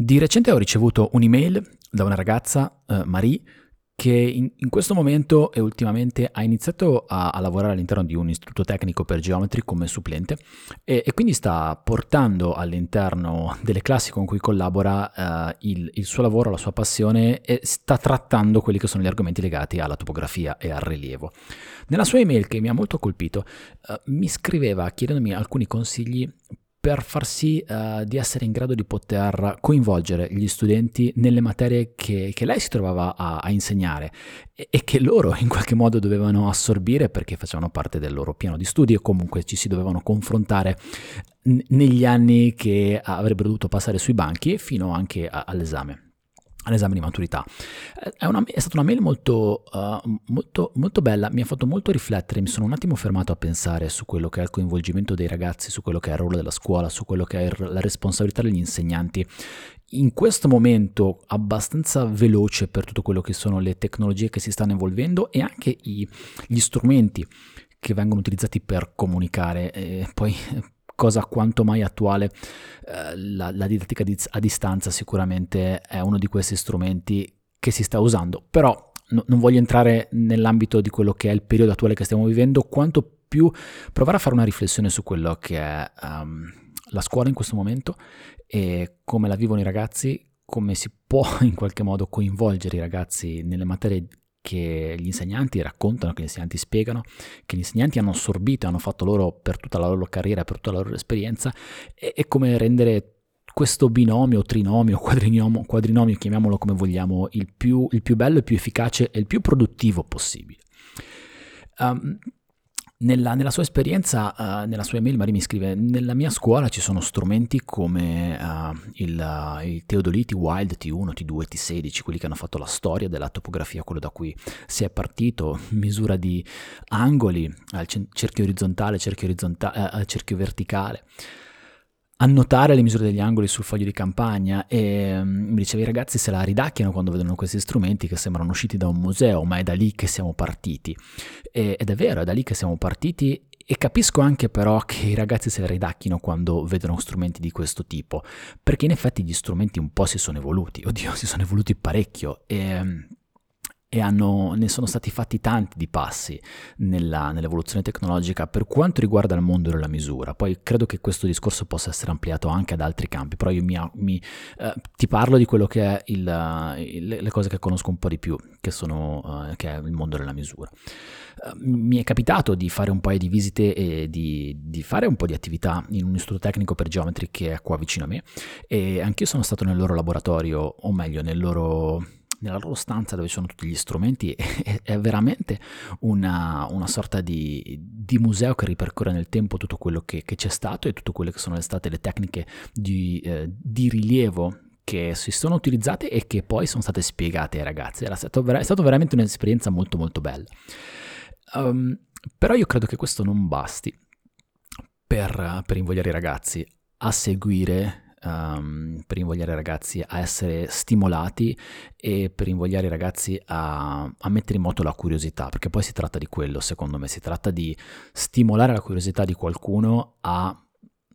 Di recente ho ricevuto un'email da una ragazza, uh, Marie, che in, in, questo momento e ultimamente ha iniziato a, a, lavorare all'interno di un istituto tecnico per geometri come supplente e, e quindi sta portando all'interno delle classi con cui collabora uh, il, il, suo lavoro, la sua passione e sta trattando quelli che sono gli argomenti legati alla topografia e al rilievo. Nella sua email che mi ha molto colpito uh, mi scriveva chiedendomi alcuni consigli per far sì uh, di essere in grado di poter coinvolgere gli studenti nelle materie che, che lei si trovava a, a insegnare e, e, che loro in qualche modo dovevano assorbire perché facevano parte del loro piano di studi e comunque ci si dovevano confrontare n- negli anni che avrebbero dovuto passare sui banchi fino anche a, all'esame all'esame di maturità. È, una, è stata una mail molto, uh, molto, molto, bella, mi ha fatto molto riflettere, mi sono un attimo fermato a pensare su quello che è il coinvolgimento dei ragazzi, su quello che è il ruolo della scuola, su quello che è la responsabilità degli insegnanti. In questo momento abbastanza veloce per tutto quello che sono le tecnologie che si stanno evolvendo e anche i, gli strumenti che vengono utilizzati per comunicare. E poi cosa quanto mai attuale, eh, la, la, didattica a distanza sicuramente è uno di questi strumenti che si sta usando, però no, non voglio entrare nell'ambito di quello che è il periodo attuale che stiamo vivendo, quanto più provare a fare una riflessione su quello che è um, la scuola in questo momento e come la vivono i ragazzi, come si può in qualche modo coinvolgere i ragazzi nelle materie che gli insegnanti raccontano, che gli insegnanti spiegano, che gli insegnanti hanno assorbito e hanno fatto loro per tutta la loro carriera, per tutta la loro esperienza, e, e come rendere questo binomio, trinomio, quadrinomio, quadrinomio, chiamiamolo come vogliamo, il più, il più bello, il più efficace e il più produttivo possibile. Um, nella, nella, sua esperienza, uh, nella sua email, Maria mi scrive: Nella mia scuola ci sono strumenti come uh, il, uh, il, Teodoliti Wild T1, T2, T16, quelli che hanno fatto la storia della topografia, quello da cui si è partito, misura di angoli, cerchio orizzontale, cerchio, orizzontale, cerchio verticale annotare le misure degli angoli sul foglio di campagna e um, mi diceva i ragazzi se la ridacchiano quando vedono questi strumenti che sembrano usciti da un museo, ma è da lì che siamo partiti. E, ed è vero, è da lì che siamo partiti e capisco anche però che i ragazzi se la ridacchino quando vedono strumenti di questo tipo, perché in effetti gli strumenti un po' si sono evoluti, oddio, si sono evoluti parecchio e e hanno, ne sono stati fatti tanti di passi nella, nell'evoluzione tecnologica per quanto riguarda il mondo della misura. Poi credo che questo discorso possa essere ampliato anche ad altri campi, però io mi, mi, eh, ti parlo di quello che è il, il, le cose che conosco un po' di più, che, sono, eh, che è il mondo della misura. Uh, mi è capitato di fare un paio di visite e di, di, fare un po' di attività in un istituto tecnico per geometri che è qua vicino a me e anch'io sono stato nel loro laboratorio, o meglio nel loro nella loro stanza dove sono tutti gli strumenti è, è veramente una, una sorta di, di, museo che ripercorre nel tempo tutto quello che, che, c'è stato e tutte quelle che sono state le tecniche di, eh, di rilievo che si sono utilizzate e che poi sono state spiegate ai ragazzi. Era stato, è stata veramente un'esperienza molto molto bella. Um, però io credo che questo non basti per, per invogliare i ragazzi a seguire um, per invogliare i ragazzi a essere stimolati e per invogliare i ragazzi a, a, mettere in moto la curiosità, perché poi si tratta di quello, secondo me, si tratta di stimolare la curiosità di qualcuno a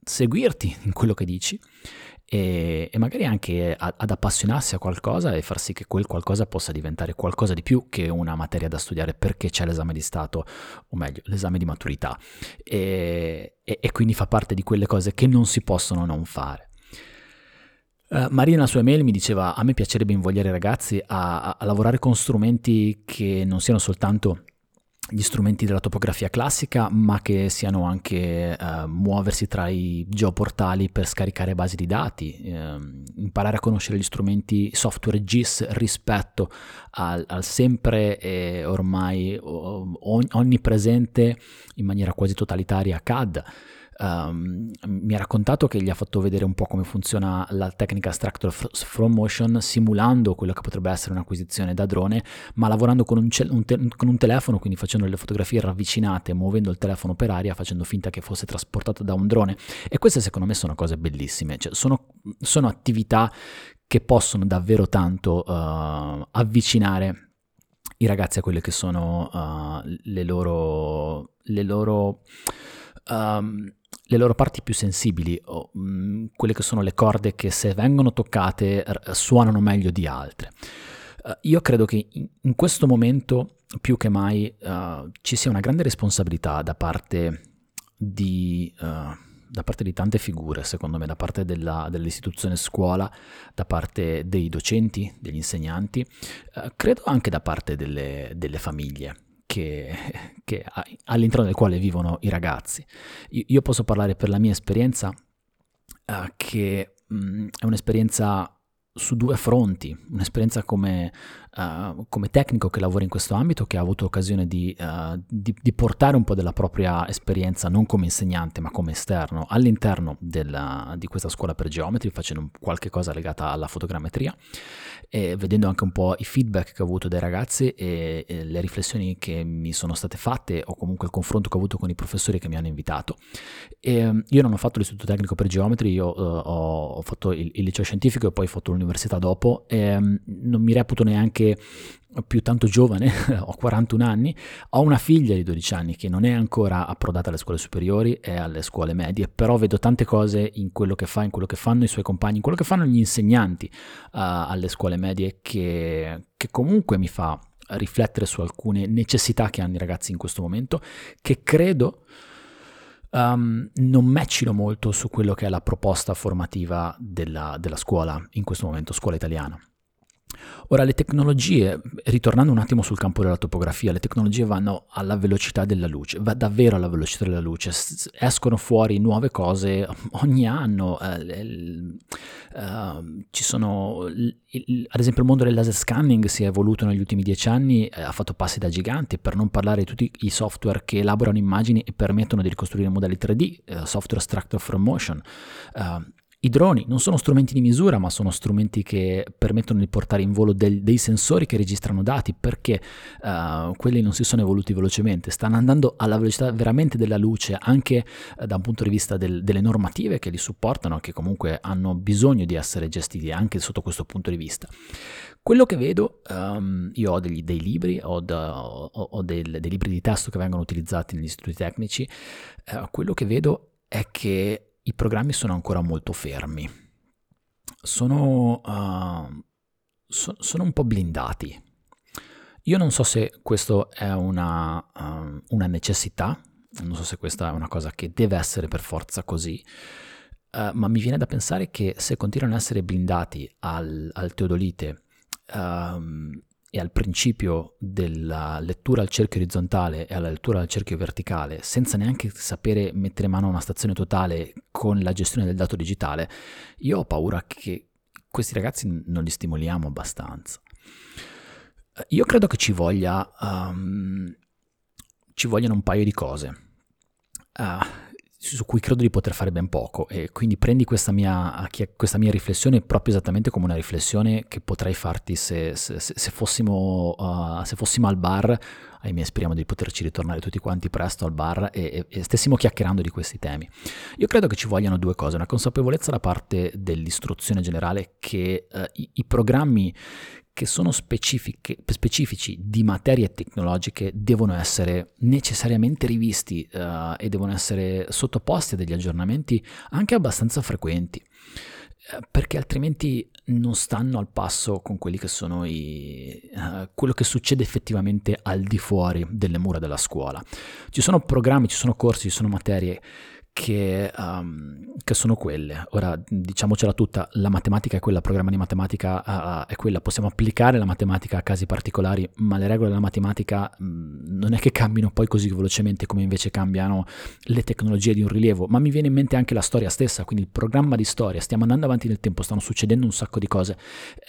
seguirti in quello che dici e, e magari anche a, ad appassionarsi a qualcosa e far sì che quel qualcosa possa diventare qualcosa di più che una materia da studiare perché c'è l'esame di Stato, o meglio, l'esame di maturità. E, e, e quindi fa parte di quelle cose che non si possono non fare. Uh, Maria nella sua email mi diceva a me piacerebbe invogliare i ragazzi a, a, lavorare con strumenti che non siano soltanto gli strumenti della topografia classica, ma che siano anche uh, muoversi tra i geoportali per scaricare basi di dati, uh, imparare a conoscere gli strumenti software GIS rispetto al, al sempre e ormai onnipresente in maniera quasi totalitaria CAD um, mi ha raccontato che gli ha fatto vedere un po' come funziona la tecnica Structure from Motion simulando quello che potrebbe essere un'acquisizione da drone, ma lavorando con un, ce- un, te- con un telefono, quindi facendo le fotografie ravvicinate, muovendo il telefono per aria, facendo finta che fosse trasportato da un drone. E queste secondo me sono cose bellissime, cioè, sono, sono attività che possono davvero tanto uh, avvicinare i ragazzi a quelle che sono uh, le loro, le loro um, le loro parti più sensibili, o mh, mm, quelle che sono le corde che se vengono toccate r- suonano meglio di altre. Uh, io credo che in, in, questo momento più che mai uh, ci sia una grande responsabilità da parte di... Uh, da parte di tante figure, secondo me, da parte della, dell'istituzione scuola, da parte dei docenti, degli insegnanti, eh, credo anche da parte delle, delle famiglie. Che, che, all'interno del quale vivono i ragazzi. Io, posso parlare per la mia esperienza, eh, che mh, mm, è un'esperienza su due fronti, un'esperienza come uh, come tecnico che lavora in questo ambito, che ha avuto occasione di, uh, di, di, portare un po' della propria esperienza, non come insegnante ma come esterno, all'interno della, di questa scuola per geometri, facendo qualche cosa legata alla fotogrammetria e vedendo anche un po' i feedback che ho avuto dai ragazzi e, e le riflessioni che mi sono state fatte o comunque il confronto che ho avuto con i professori che mi hanno invitato. E, ehm, io non ho fatto l'istituto tecnico per geometri, io uh, ho, ho, fatto il, il, liceo scientifico e poi ho fatto l'università dopo e um, non mi reputo neanche anche più tanto giovane, ho 41 anni, ho una figlia di 12 anni che non è ancora approdata alle scuole superiori, è alle scuole medie, però vedo tante cose in quello che fa, in quello che fanno i suoi compagni, in quello che fanno gli insegnanti uh, alle scuole medie che, che comunque mi fa riflettere su alcune necessità che hanno i ragazzi in questo momento, che credo um, non matchino molto su quello che è la proposta formativa della, della scuola in questo momento, scuola italiana. Ora le tecnologie, ritornando un attimo sul campo della topografia, le tecnologie vanno alla velocità della luce, va davvero alla velocità della luce, escono fuori nuove cose ogni anno, eh, uh, ci sono, ad esempio il mondo del laser scanning si è evoluto negli ultimi dieci anni, eh, ha fatto passi da giganti, per non parlare di tutti i software che elaborano immagini e permettono di ricostruire modelli 3D, eh, software Structure from Motion. I droni non sono strumenti di misura, ma sono strumenti che permettono di portare in volo del, dei sensori che registrano dati, perché uh, quelli non si sono evoluti velocemente, stanno andando alla velocità veramente della luce, anche uh, da un punto di vista del, delle normative che li supportano, che comunque hanno bisogno di essere gestiti anche sotto questo punto di vista. Quello che vedo, um, io ho degli, dei libri, ho, da, ho, ho del, dei libri di testo che vengono utilizzati negli istituti tecnici, uh, quello che vedo è che i programmi sono ancora molto fermi, sono, uh, so, sono un po' blindati. Io non so se questo è una, uh, una, necessità, non so se questa è una cosa che deve essere per forza così, uh, ma mi viene da pensare che se continuano ad essere blindati al, al teodolite, um, e al principio della lettura al cerchio orizzontale e alla lettura al cerchio verticale, senza neanche sapere mettere mano a una stazione totale con la gestione del dato digitale, io ho paura che questi ragazzi non li stimoliamo abbastanza. Io credo che ci voglia um, ci vogliono un paio di cose. Uh, su cui credo di poter fare ben poco e quindi prendi questa mia, questa mia riflessione proprio esattamente come una riflessione che potrei farti se, se, se, fossimo, uh, se fossimo al bar, ahimè speriamo di poterci ritornare tutti quanti presto al bar e, e, stessimo chiacchierando di questi temi. Io credo che ci vogliano due cose, una consapevolezza da parte dell'istruzione generale che uh, i, i programmi che sono specifici di materie tecnologiche devono essere necessariamente rivisti uh, e devono essere sottoposti a degli aggiornamenti anche abbastanza frequenti eh, perché altrimenti non stanno al passo con quelli che sono i, uh, quello che succede effettivamente al di fuori delle mura della scuola. Ci sono programmi, ci sono corsi, ci sono materie che, um, che, sono quelle. Ora, diciamocela tutta, la matematica è quella, il programma di matematica uh, è quella, possiamo applicare la matematica a casi particolari, ma le regole della matematica um, non è che cambino poi così velocemente come invece cambiano le tecnologie di un rilievo, ma mi viene in mente anche la storia stessa, quindi il programma di storia, stiamo andando avanti nel tempo, stanno succedendo un sacco di cose,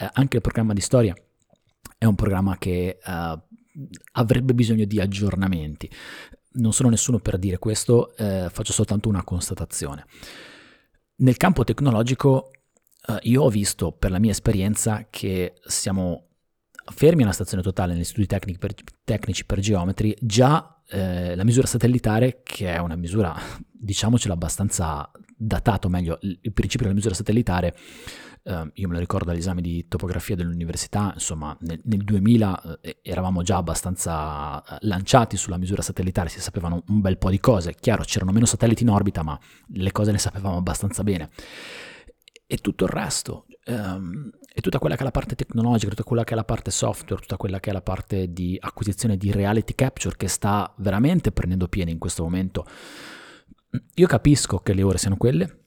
uh, anche il programma di storia è un programma che uh, avrebbe bisogno di aggiornamenti non sono nessuno per dire questo, eh, faccio soltanto una constatazione. Nel campo tecnologico eh, io ho visto per la mia esperienza che siamo fermi a una stazione totale negli studi tecnici per, tecnici per geometri, già eh, la misura satellitare, che è una misura, diciamocela, abbastanza datato meglio il, il principio della misura satellitare Uh, io me lo ricordo all'esame di topografia dell'università, insomma nel, nel 2000 eh, eravamo già abbastanza eh, lanciati sulla misura satellitare, si sapevano un bel po' di cose, chiaro c'erano meno satelliti in orbita ma le cose le sapevamo abbastanza bene. E tutto il resto, um, e tutta quella che è la parte tecnologica, tutta quella che è la parte software, tutta quella che è la parte di acquisizione di reality capture che sta veramente prendendo piede in questo momento. Io capisco che le ore siano quelle,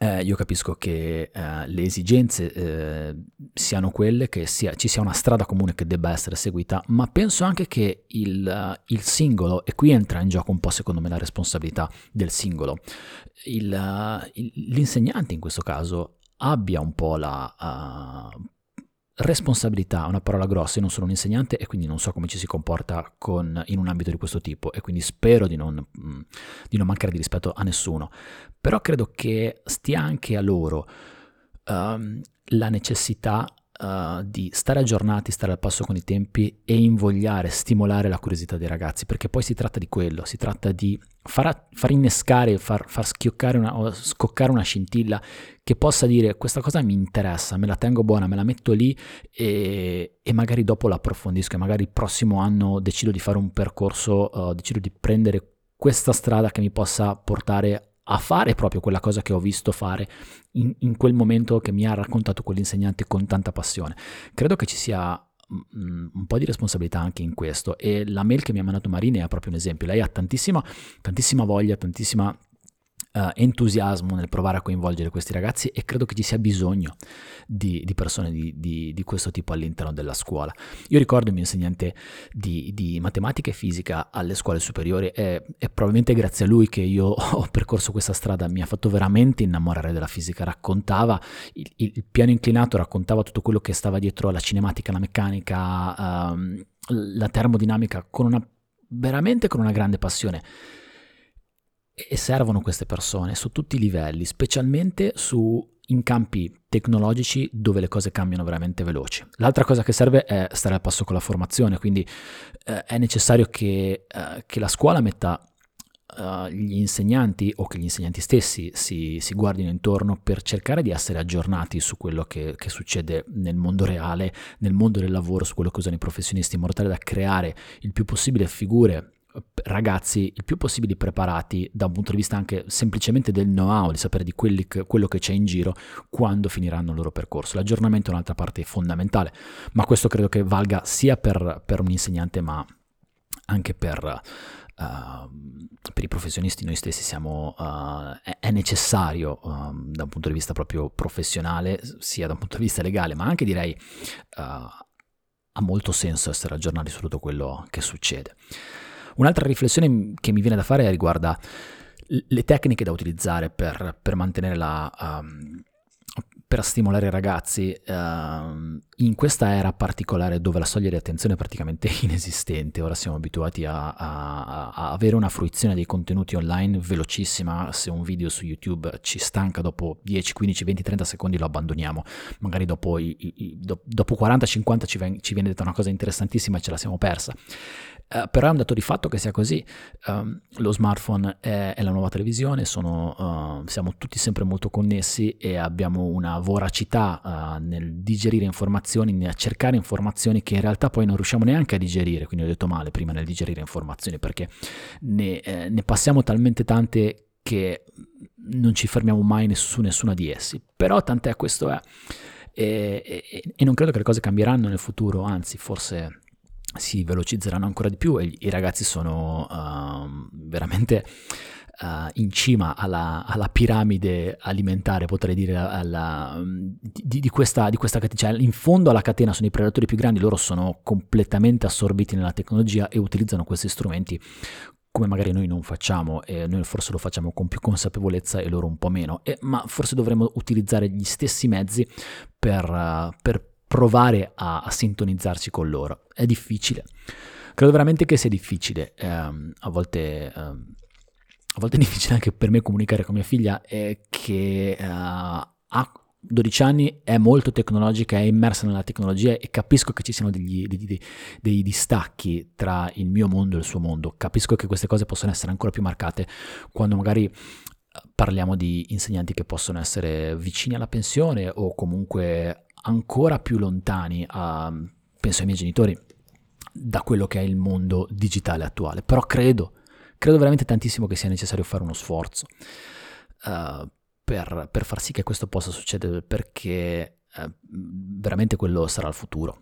eh, io capisco che eh, le esigenze eh, siano quelle, che sia, ci sia una strada comune che debba essere seguita, ma penso anche che il, uh, il, singolo, e qui entra in gioco un po' secondo me la responsabilità del singolo, il, uh, il, l'insegnante in questo caso abbia un po' la... Uh, responsabilità è una parola grossa, io non sono un insegnante e quindi non so come ci si comporta con, in un ambito di questo tipo e quindi spero di non, mm, di non mancare di rispetto a nessuno, però credo che stia anche a loro um, la necessità uh, di stare aggiornati, stare al passo con i tempi e invogliare, stimolare la curiosità dei ragazzi, perché poi si tratta di quello, si tratta di far, far innescare, far, far schioccare una, o scoccare una scintilla che possa dire questa cosa mi interessa, me la tengo buona, me la metto lì e, e magari dopo la approfondisco e magari il prossimo anno decido di fare un percorso, uh, decido di prendere questa strada che mi possa portare a fare proprio quella cosa che ho visto fare in, in quel momento che mi ha raccontato quell'insegnante con tanta passione. Credo che ci sia mm, un po' di responsabilità anche in questo e la mail che mi ha mandato Marine è proprio un esempio. Lei ha tantissima, tantissima voglia, tantissima uh, entusiasmo nel provare a coinvolgere questi ragazzi e credo che ci sia bisogno di, di persone di, di, di, questo tipo all'interno della scuola. Io ricordo il mio insegnante di, matematica e fisica alle scuole superiori e, e probabilmente grazie a lui che io ho percorso questa strada mi ha fatto veramente innamorare della fisica, raccontava il, il piano inclinato, raccontava tutto quello che stava dietro alla cinematica, la meccanica, um, la termodinamica con una veramente con una grande passione e servono queste persone su tutti i livelli, specialmente su, in campi tecnologici dove le cose cambiano veramente veloci. L'altra cosa che serve è stare al passo con la formazione, quindi eh, è necessario che, eh, che, la scuola metta eh, gli insegnanti o che gli insegnanti stessi si, si, guardino intorno per cercare di essere aggiornati su quello che, che succede nel mondo reale, nel mondo del lavoro, su quello che usano i professionisti, in modo tale da creare il più possibile figure ragazzi il più possibile preparati da un punto di vista anche semplicemente del know-how, di sapere di che, quello che c'è in giro quando finiranno il loro percorso. L'aggiornamento è un'altra parte fondamentale, ma questo credo che valga sia per, per un insegnante ma anche per, Uh, per i professionisti noi stessi siamo, uh, è, è, necessario uh, da un punto di vista proprio professionale, sia da un punto di vista legale, ma anche direi ha molto senso essere aggiornati su tutto quello che succede. Un'altra riflessione che mi viene da fare riguarda le tecniche da utilizzare per, per mantenere la... Um, per stimolare i ragazzi uh, in questa era particolare dove la soglia di attenzione è praticamente inesistente. Ora siamo abituati a, a, a, avere una fruizione dei contenuti online velocissima. Se un video su YouTube ci stanca dopo 10, 15, 20, 30 secondi lo abbandoniamo. Magari dopo, i, i, dopo 40, 50 ci, ven, ci viene detta una cosa interessantissima e ce la siamo persa. Uh, però è un dato di fatto che sia così. Um, lo smartphone è, è, la nuova televisione, sono, uh, siamo tutti sempre molto connessi e abbiamo una voracità uh, nel digerire informazioni, nel cercare informazioni che in realtà poi non riusciamo neanche a digerire. Quindi ho detto male prima nel digerire informazioni perché ne, eh, ne passiamo talmente tante che non ci fermiamo mai su nessuna di essi. Però tant'è questo è. E, e, e non credo che le cose cambieranno nel futuro, anzi forse si velocizzeranno ancora di più e i ragazzi sono uh, veramente uh, in cima alla, alla, piramide alimentare, potrei dire, alla, di, di, questa, di questa catena, cioè in fondo alla catena sono i predatori più grandi, loro sono completamente assorbiti nella tecnologia e utilizzano questi strumenti come magari noi non facciamo, e noi forse lo facciamo con più consapevolezza e loro un po' meno, e, ma forse dovremmo utilizzare gli stessi mezzi per, uh, per provare a, a sintonizzarsi con loro. È difficile. Credo veramente che sia difficile. Eh, a volte... Eh, a volte è difficile anche per me comunicare con mia figlia eh, che ha 12 anni, è molto tecnologica, è immersa nella tecnologia e capisco che ci siano degli, degli, dei distacchi tra il mio mondo e il suo mondo. Capisco che queste cose possono essere ancora più marcate quando magari parliamo di insegnanti che possono essere vicini alla pensione o comunque ancora più lontani, a, penso ai miei genitori, da quello che è il mondo digitale attuale. Però credo, credo veramente tantissimo che sia necessario fare uno sforzo uh, per, per, far sì che questo possa succedere, perché uh, veramente quello sarà il futuro.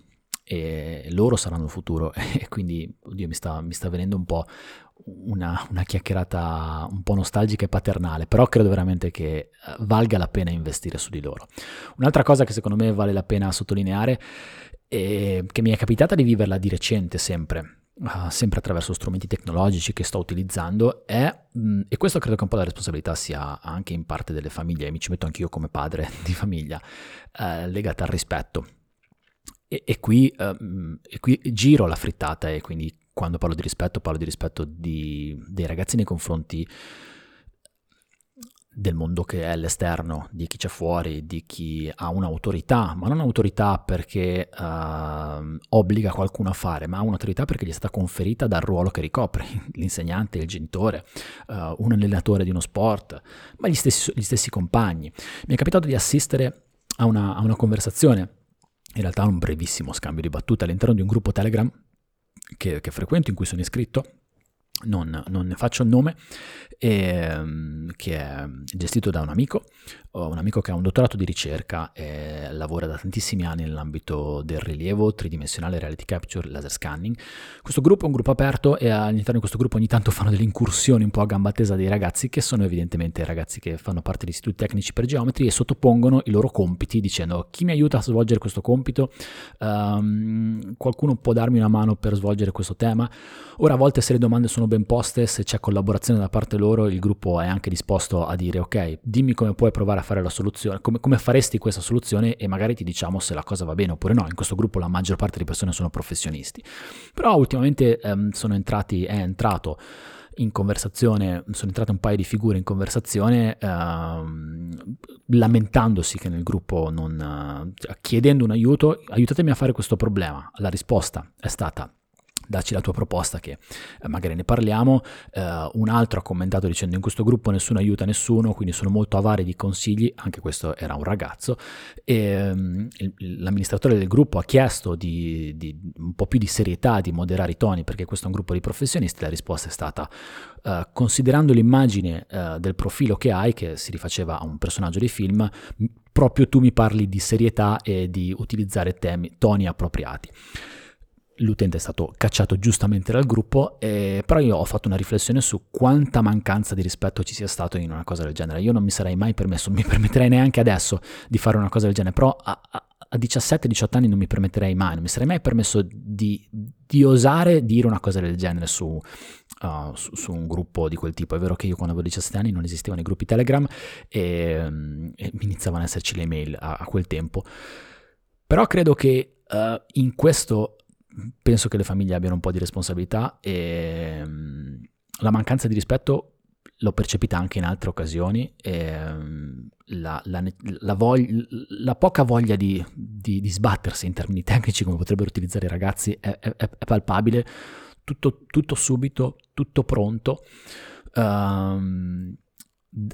E loro saranno il futuro e quindi, oddio, mi sta, mi sta venendo un po' una, una, chiacchierata un po' nostalgica e paternale, però credo veramente che eh, valga la pena investire su di loro. Un'altra cosa che secondo me vale la pena sottolineare e che mi è capitata di viverla di recente sempre, Uh, sempre attraverso strumenti tecnologici che sto utilizzando è, mh, e questo credo che un po' la responsabilità sia anche in parte delle famiglie, e mi ci metto anch'io come padre di famiglia, uh, legata al rispetto. E, e, qui, uh, e, qui, giro la frittata e quindi quando parlo di rispetto parlo di rispetto di, dei ragazzi nei confronti del mondo che è all'esterno, di chi c'è fuori, di chi ha un'autorità, ma non un'autorità perché uh, obbliga qualcuno a fare, ma un'autorità perché gli è stata conferita dal ruolo che ricopre, l'insegnante, il genitore, uh, un allenatore di uno sport, ma gli stessi, gli stessi compagni. Mi è capitato di assistere a una, a una conversazione, in realtà un brevissimo scambio di battute all'interno di un gruppo Telegram che, che frequento, in cui sono iscritto, non, non, ne faccio il nome, e, um, che è gestito da un amico, un amico che ha un dottorato di ricerca e lavora da tantissimi anni nell'ambito del rilievo tridimensionale, reality capture, laser scanning. Questo gruppo è un gruppo aperto e all'interno di questo gruppo ogni tanto fanno delle incursioni un po' a gamba tesa dei ragazzi che sono evidentemente ragazzi che fanno parte di istituti tecnici per geometri e sottopongono i loro compiti dicendo chi mi aiuta a svolgere questo compito, um, qualcuno può darmi una mano per svolgere questo tema. Ora a volte se le domande sono ben poste, se c'è collaborazione da parte loro, il gruppo è anche disposto a dire ok, dimmi come puoi provare a fare la soluzione, come, come, faresti questa soluzione e magari ti diciamo se la cosa va bene oppure no. In questo gruppo la maggior parte di persone sono professionisti. Però ultimamente ehm, sono entrati, è entrato in conversazione, sono entrate un paio di figure in conversazione ehm, lamentandosi che nel gruppo non... Eh, chiedendo un aiuto, aiutatemi a fare questo problema. La risposta è stata dacci la tua proposta che eh, magari ne parliamo. Uh, un altro ha commentato dicendo in questo gruppo nessuno aiuta nessuno, quindi sono molto avari di consigli, anche questo era un ragazzo, e um, l'amministratore del gruppo ha chiesto di, di, un po' più di serietà, di moderare i toni, perché questo è un gruppo di professionisti, la risposta è stata uh, considerando l'immagine uh, del profilo che hai, che si rifaceva a un personaggio di film, proprio tu mi parli di serietà e di utilizzare temi, toni appropriati l'utente è stato cacciato giustamente dal gruppo, eh, però io ho fatto una riflessione su quanta mancanza di rispetto ci sia stato in una cosa del genere. Io non mi sarei mai permesso, non mi permetterei neanche adesso di fare una cosa del genere, però a, a, a 17-18 anni non mi permetterei mai, non mi sarei mai permesso di, di osare dire una cosa del genere su, uh, su, su, un gruppo di quel tipo. È vero che io quando avevo 17 anni non esistevano i gruppi Telegram e, um, e iniziavano ad esserci le email a, a quel tempo. Però credo che uh, in questo penso che le famiglie abbiano un po' di responsabilità e um, la mancanza di rispetto l'ho percepita anche in altre occasioni um, la, la, la, voglia, la, poca voglia di, di, di, sbattersi in termini tecnici come potrebbero utilizzare i ragazzi è, è, è palpabile, tutto, tutto, subito, tutto pronto. Um,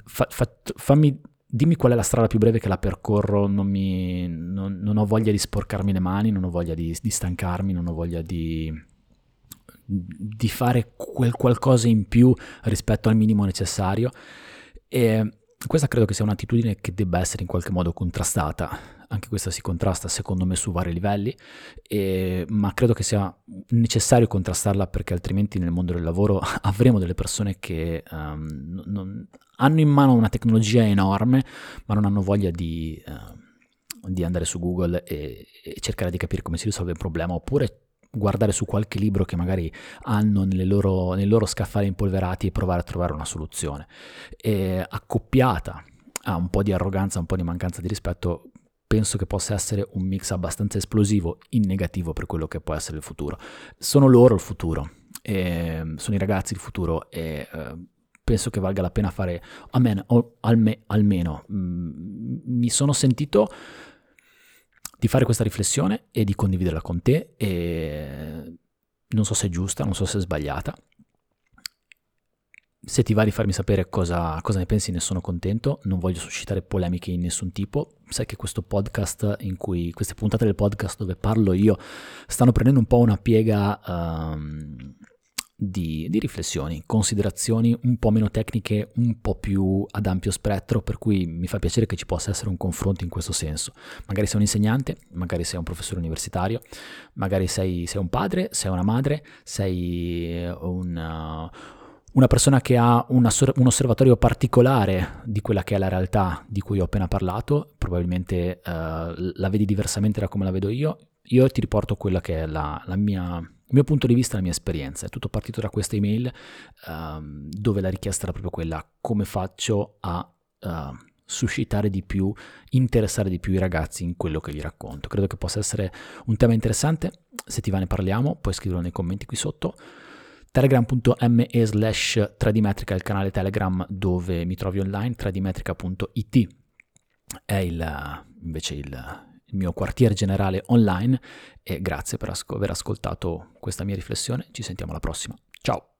fa, fa, fammi dimmi qual è la strada più breve che la percorro, non, mi, non, non ho voglia di sporcarmi le mani, non ho voglia di, di stancarmi, non ho voglia di, di, fare quel qualcosa in più rispetto al minimo necessario. E questa credo che sia un'attitudine che debba essere in qualche modo contrastata. Anche questa si contrasta secondo me su vari livelli, e, ma credo che sia necessario contrastarla perché altrimenti nel mondo del lavoro avremo delle persone che um, non, hanno in mano una tecnologia enorme, ma non hanno voglia di, uh, di andare su Google e, e, cercare di capire come si risolve il problema, oppure guardare su qualche libro che magari hanno loro, nei loro scaffali impolverati e provare a trovare una soluzione. E accoppiata a un po' di arroganza, un po' di mancanza di rispetto, penso che possa essere un mix abbastanza esplosivo in negativo per quello che può essere il futuro. Sono loro il futuro, sono i ragazzi il futuro e uh, penso che valga la pena fare, almeno, alme, almeno mm, mi sono sentito di fare questa riflessione e di condividerla con te e non so se è giusta, non so se è sbagliata. se ti va di farmi sapere cosa, cosa, ne pensi, ne sono contento. Non voglio suscitare polemiche in nessun tipo. Sai che questo podcast, in cui queste puntate del podcast dove parlo io, stanno prendendo un po' una piega um, di, di, riflessioni, considerazioni un po' meno tecniche, un po' più ad ampio spettro, per cui mi fa piacere che ci possa essere un confronto in questo senso. Magari sei un insegnante, magari sei un professore universitario, magari sei, sei un padre, sei una madre, sei un... Uh, una persona che ha un osservatorio particolare di quella che è la realtà di cui ho appena parlato, probabilmente uh, la vedi diversamente da come la vedo io, io ti riporto quella che è la, la mia, mio punto di vista, la mia esperienza. È tutto partito da questa email uh, dove la richiesta era proprio quella, come faccio a... Uh, suscitare di più, interessare di più i ragazzi in quello che gli racconto. Credo che possa essere un tema interessante, se ti va ne parliamo, puoi scriverlo nei commenti qui sotto telegram.me slash tradimetrica è il canale Telegram dove mi trovi online, tradimetrica.it è il, invece il, il mio quartier generale online e grazie per aver ascoltato questa mia riflessione, ci sentiamo alla prossima, ciao!